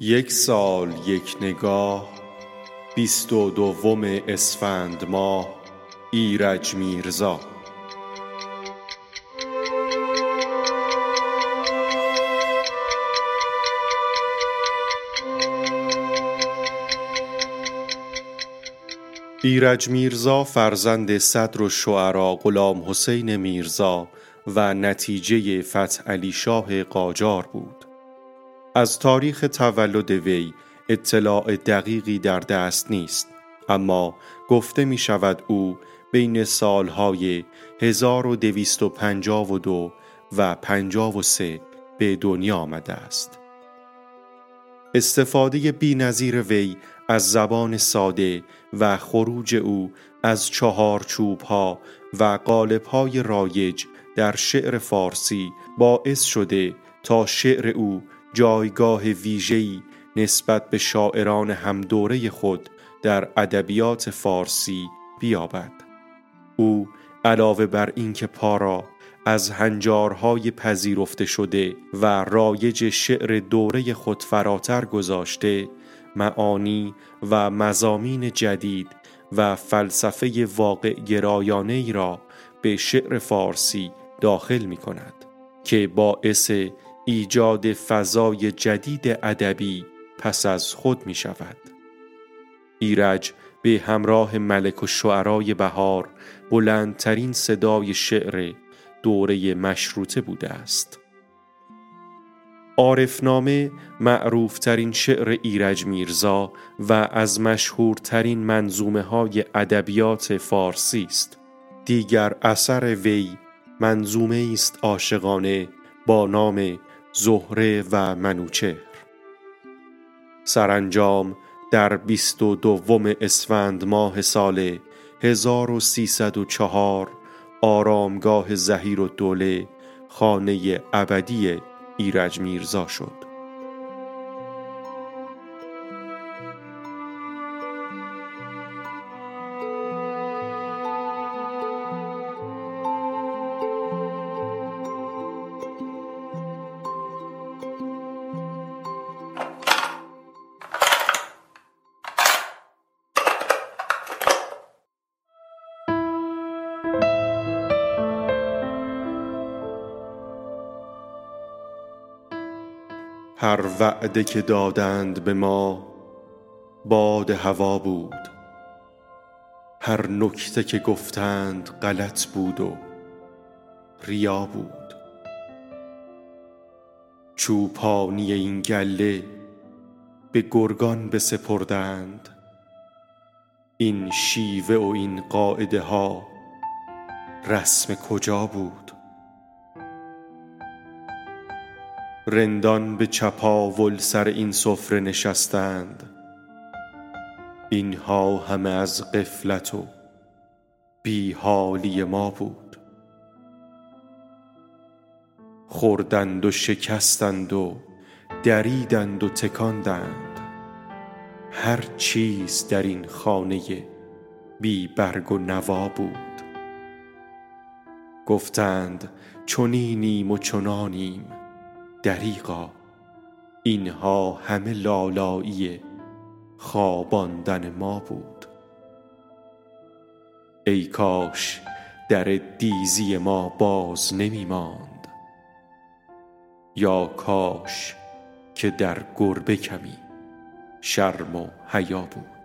یک سال یک نگاه بیست و دوم اسفند ماه ایرج میرزا. ایرج میرزا فرزند صدر و شعرا غلام حسین میرزا و نتیجه فتح علی شاه قاجار بود. از تاریخ تولد وی اطلاع دقیقی در دست نیست اما گفته می شود او بین سالهای 1252 و 53 به دنیا آمده است. استفاده بی نظیر وی از زبان ساده و خروج او از چهار چوب ها و قالب های رایج در شعر فارسی باعث شده تا شعر او جایگاه ویژه‌ای نسبت به شاعران همدوره خود در ادبیات فارسی بیابد. او علاوه بر اینکه پارا از هنجارهای پذیرفته شده و رایج شعر دوره خود فراتر گذاشته معانی و مزامین جدید و فلسفه واقع گرایانه ای را به شعر فارسی داخل می کند که باعث ایجاد فضای جدید ادبی پس از خود می شود. ایرج به همراه ملک و شعرای بهار بلندترین صدای شعر دوره مشروطه بوده است. عارفنامه معروفترین شعر ایرج میرزا و از مشهورترین منظومه های ادبیات فارسی است. دیگر اثر وی منظومه است عاشقانه با نام زهره و منوچهر. سرانجام در بیست و دوم اسفند ماه سال 1304 آرامگاه زهیر و دوله خانه ابدی ایرج میرزا شد. هر وعده که دادند به ما باد هوا بود. هر نکته که گفتند غلط بود و ریا بود. چوپانی این گله به گرگان بسپردند. این شیوه و این قاعده ها رسم کجا بود؟ رندان به چپاول سر این سفره نشستند. اینها همه از قفلت و بی حالی ما بود. خوردند و شکستند و دریدند و تکاندند. هر چیز در این خانه بی برگ و نوا بود. گفتند چنینیم و چنانیم. دریغا. اینها همه لالایی خواباندن ما بود. ای کاش در دیزی ما باز نمی ماند. یا کاش که در گربه کمی شرم و حیا بود.